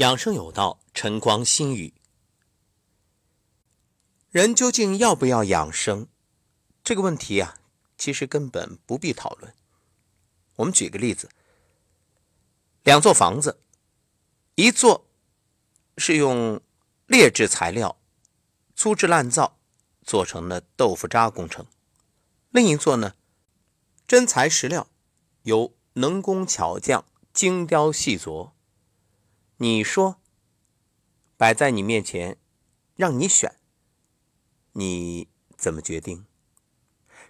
养生有道，晨光心语。人究竟要不要养生？这个问题啊，其实根本不必讨论。我们举个例子：两座房子，一座是用劣质材料、粗制滥造做成的豆腐渣工程；另一座呢，真材实料，由能工巧匠精雕细琢。你说，摆在你面前，让你选，你怎么决定？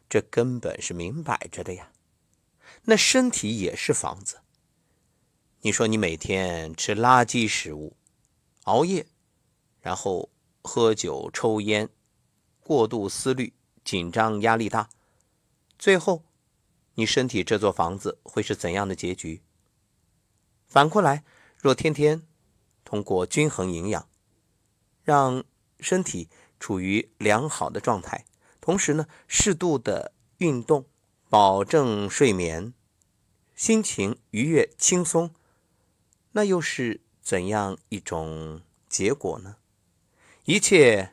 这根本是明摆着的呀。那身体也是房子。你说你每天吃垃圾食物，熬夜，然后喝酒抽烟，过度思虑，紧张压力大，最后，你身体这座房子会是怎样的结局？反过来。若天天通过均衡营养，让身体处于良好的状态，同时呢适度的运动，保证睡眠，心情愉悦轻松，那又是怎样一种结果呢？一切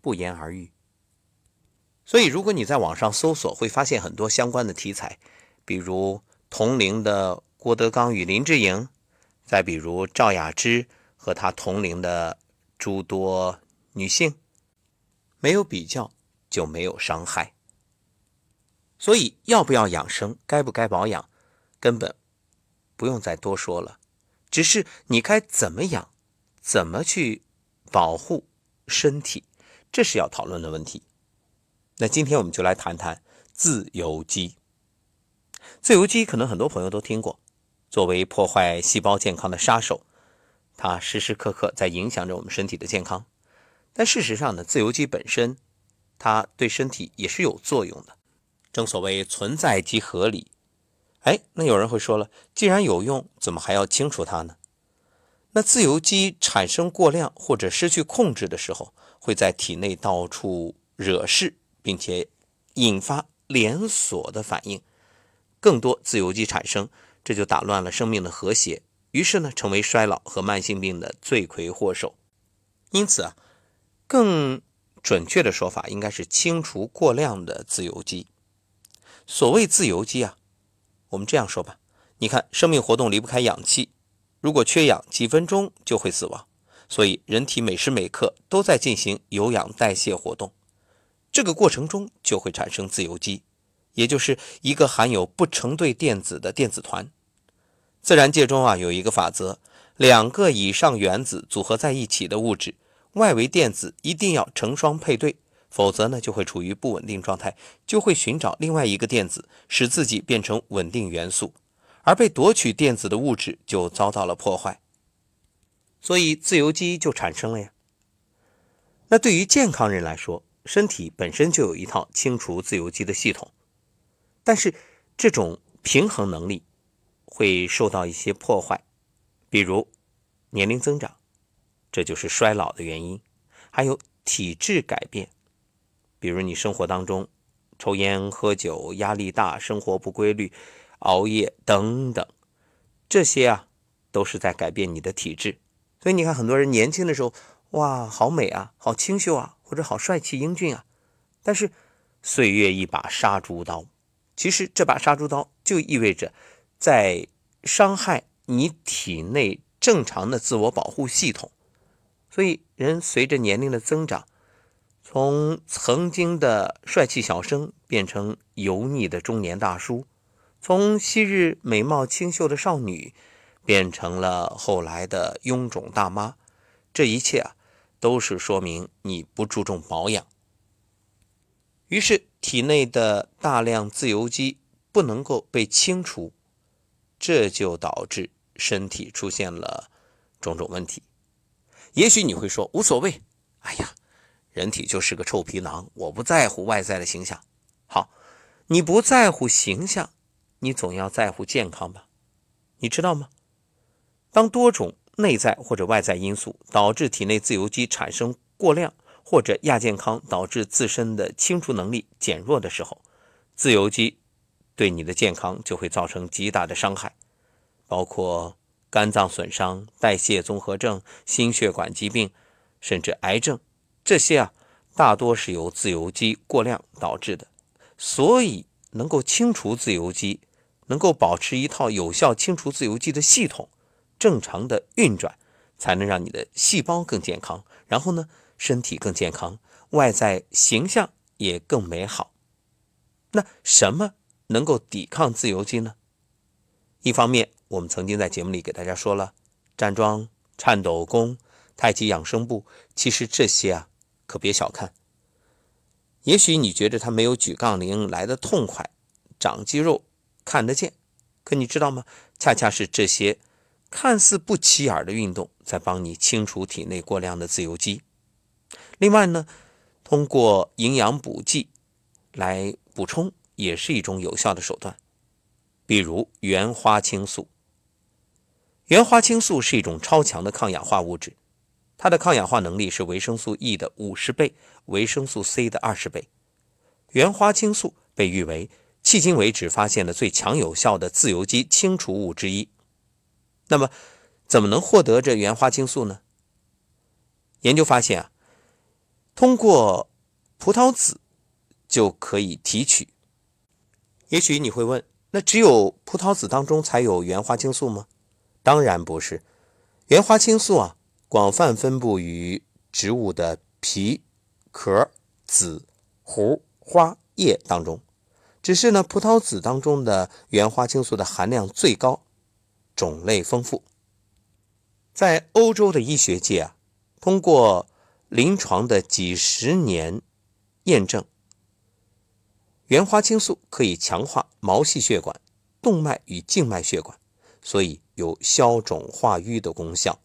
不言而喻。所以，如果你在网上搜索，会发现很多相关的题材，比如同龄的郭德纲与林志颖。再比如赵雅芝和她同龄的诸多女性，没有比较就没有伤害。所以要不要养生，该不该保养，根本不用再多说了。只是你该怎么养，怎么去保护身体，这是要讨论的问题。那今天我们就来谈谈自由基。自由基可能很多朋友都听过。作为破坏细胞健康的杀手，它时时刻刻在影响着我们身体的健康。但事实上呢，自由基本身，它对身体也是有作用的。正所谓存在即合理。哎，那有人会说了，既然有用，怎么还要清除它呢？那自由基产生过量或者失去控制的时候，会在体内到处惹事，并且引发连锁的反应，更多自由基产生。这就打乱了生命的和谐，于是呢，成为衰老和慢性病的罪魁祸首。因此啊，更准确的说法应该是清除过量的自由基。所谓自由基啊，我们这样说吧，你看，生命活动离不开氧气，如果缺氧，几分钟就会死亡。所以，人体每时每刻都在进行有氧代谢活动，这个过程中就会产生自由基。也就是一个含有不成对电子的电子团。自然界中啊有一个法则：两个以上原子组合在一起的物质，外围电子一定要成双配对，否则呢就会处于不稳定状态，就会寻找另外一个电子，使自己变成稳定元素，而被夺取电子的物质就遭到了破坏，所以自由基就产生了呀。那对于健康人来说，身体本身就有一套清除自由基的系统。但是，这种平衡能力会受到一些破坏，比如年龄增长，这就是衰老的原因；还有体质改变，比如你生活当中抽烟、喝酒、压力大、生活不规律、熬夜等等，这些啊都是在改变你的体质。所以你看，很多人年轻的时候，哇，好美啊，好清秀啊，或者好帅气英俊啊，但是岁月一把杀猪刀。其实这把杀猪刀就意味着，在伤害你体内正常的自我保护系统。所以，人随着年龄的增长，从曾经的帅气小生变成油腻的中年大叔，从昔日美貌清秀的少女变成了后来的臃肿大妈。这一切啊，都是说明你不注重保养。于是。体内的大量自由基不能够被清除，这就导致身体出现了种种问题。也许你会说无所谓，哎呀，人体就是个臭皮囊，我不在乎外在的形象。好，你不在乎形象，你总要在乎健康吧？你知道吗？当多种内在或者外在因素导致体内自由基产生过量。或者亚健康导致自身的清除能力减弱的时候，自由基对你的健康就会造成极大的伤害，包括肝脏损伤、代谢综合症、心血管疾病，甚至癌症，这些啊，大多是由自由基过量导致的。所以，能够清除自由基，能够保持一套有效清除自由基的系统正常的运转，才能让你的细胞更健康，然后呢，身体更健康，外在形象也更美好。那什么能够抵抗自由基呢？一方面，我们曾经在节目里给大家说了，站桩、颤抖功、太极养生步，其实这些啊，可别小看。也许你觉得它没有举杠铃来的痛快，长肌肉看得见，可你知道吗？恰恰是这些看似不起眼的运动，在帮你清除体内过量的自由基。另外呢，通过营养补剂来补充，也是一种有效的手段。比如原花青素，原花青素是一种超强的抗氧化物质，它的抗氧化能力是维生素 E 的五十倍，维生素 C 的二十倍。原花青素被誉为迄今为止发现的最强有效的自由基清除物之一。那么，怎么能获得这原花青素呢？研究发现啊，通过葡萄籽就可以提取。也许你会问。那只有葡萄籽当中才有原花青素吗？当然不是，原花青素啊，广泛分布于植物的皮、壳、籽、核、花、叶当中。只是呢，葡萄籽当中的原花青素的含量最高，种类丰富。在欧洲的医学界啊，通过临床的几十年验证。原花青素可以强化毛细血管、动脉与静脉血管，所以有消肿化瘀的功效。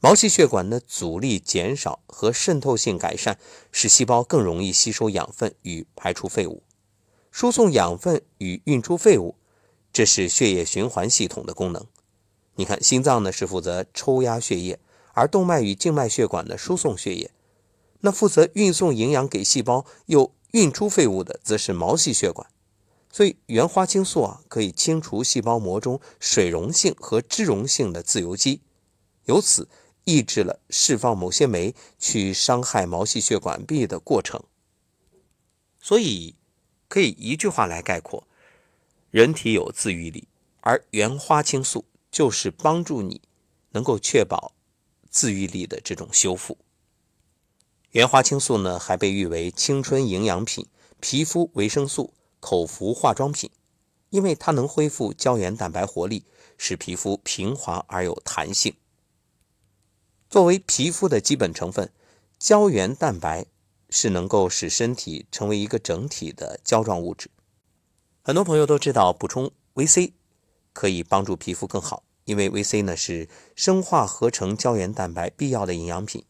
毛细血管的阻力减少和渗透性改善，使细胞更容易吸收养分与排出废物，输送养分与运出废物，这是血液循环系统的功能。你看，心脏呢是负责抽压血液，而动脉与静脉血管呢输送血液，那负责运送营养给细胞又。运出废物的则是毛细血管，所以原花青素啊可以清除细胞膜中水溶性和脂溶性的自由基，由此抑制了释放某些酶去伤害毛细血管壁的过程。所以可以一句话来概括：人体有自愈力，而原花青素就是帮助你能够确保自愈力的这种修复。原花青素呢，还被誉为青春营养品、皮肤维生素、口服化妆品，因为它能恢复胶原蛋白活力，使皮肤平滑而有弹性。作为皮肤的基本成分，胶原蛋白是能够使身体成为一个整体的胶状物质。很多朋友都知道，补充维 C 可以帮助皮肤更好，因为维 C 呢是生化合成胶原蛋白必要的营养品。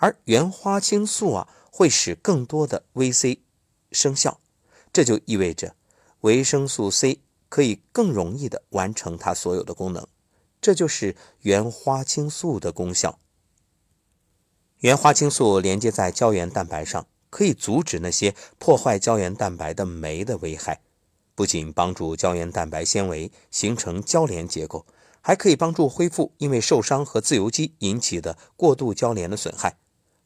而原花青素啊，会使更多的 VC 生效，这就意味着维生素 C 可以更容易的完成它所有的功能，这就是原花青素的功效。原花青素连接在胶原蛋白上，可以阻止那些破坏胶原蛋白的酶的危害，不仅帮助胶原蛋白纤维形成交联结构，还可以帮助恢复因为受伤和自由基引起的过度交联的损害。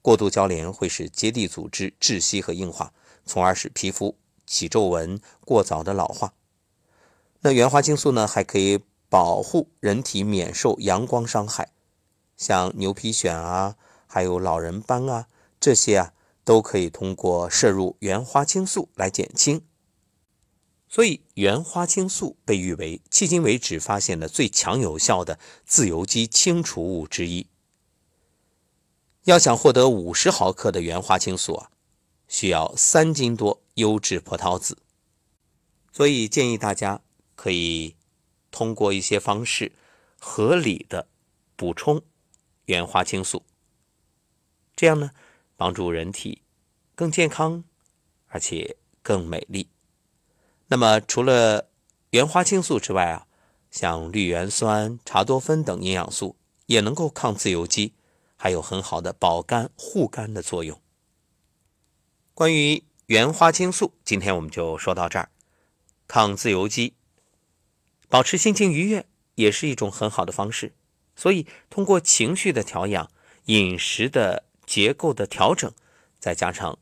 过度交联会使结缔组织窒息和硬化，从而使皮肤起皱纹、过早的老化。那原花青素呢，还可以保护人体免受阳光伤害，像牛皮癣啊，还有老人斑啊，这些啊都可以通过摄入原花青素来减轻。所以，原花青素被誉为迄今为止发现的最强有效的自由基清除物之一。要想获得五十毫克的原花青素啊，需要三斤多优质葡萄籽，所以建议大家可以通过一些方式合理的补充原花青素，这样呢，帮助人体更健康，而且更美丽。那么除了原花青素之外啊，像绿原酸、茶多酚等营养素也能够抗自由基。还有很好的保肝护肝的作用。关于原花青素，今天我们就说到这儿。抗自由基，保持心情愉悦，也是一种很好的方式。所以，通过情绪的调养、饮食的结构的调整，再加上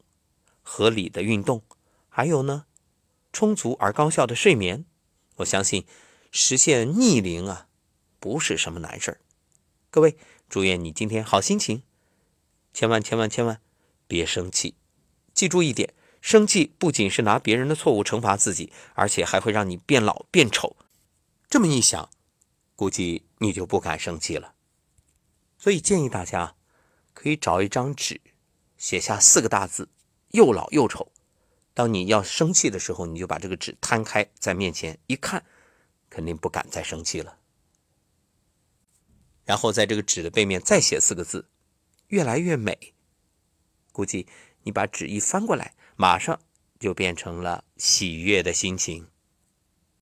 合理的运动，还有呢，充足而高效的睡眠，我相信实现逆龄啊，不是什么难事儿。各位，祝愿你今天好心情，千万千万千万别生气。记住一点，生气不仅是拿别人的错误惩罚自己，而且还会让你变老变丑。这么一想，估计你就不敢生气了。所以建议大家可以找一张纸，写下四个大字：又老又丑。当你要生气的时候，你就把这个纸摊开在面前一看，肯定不敢再生气了。然后在这个纸的背面再写四个字：越来越美。估计。你把纸一翻过来，马上就变成了喜悦的心情。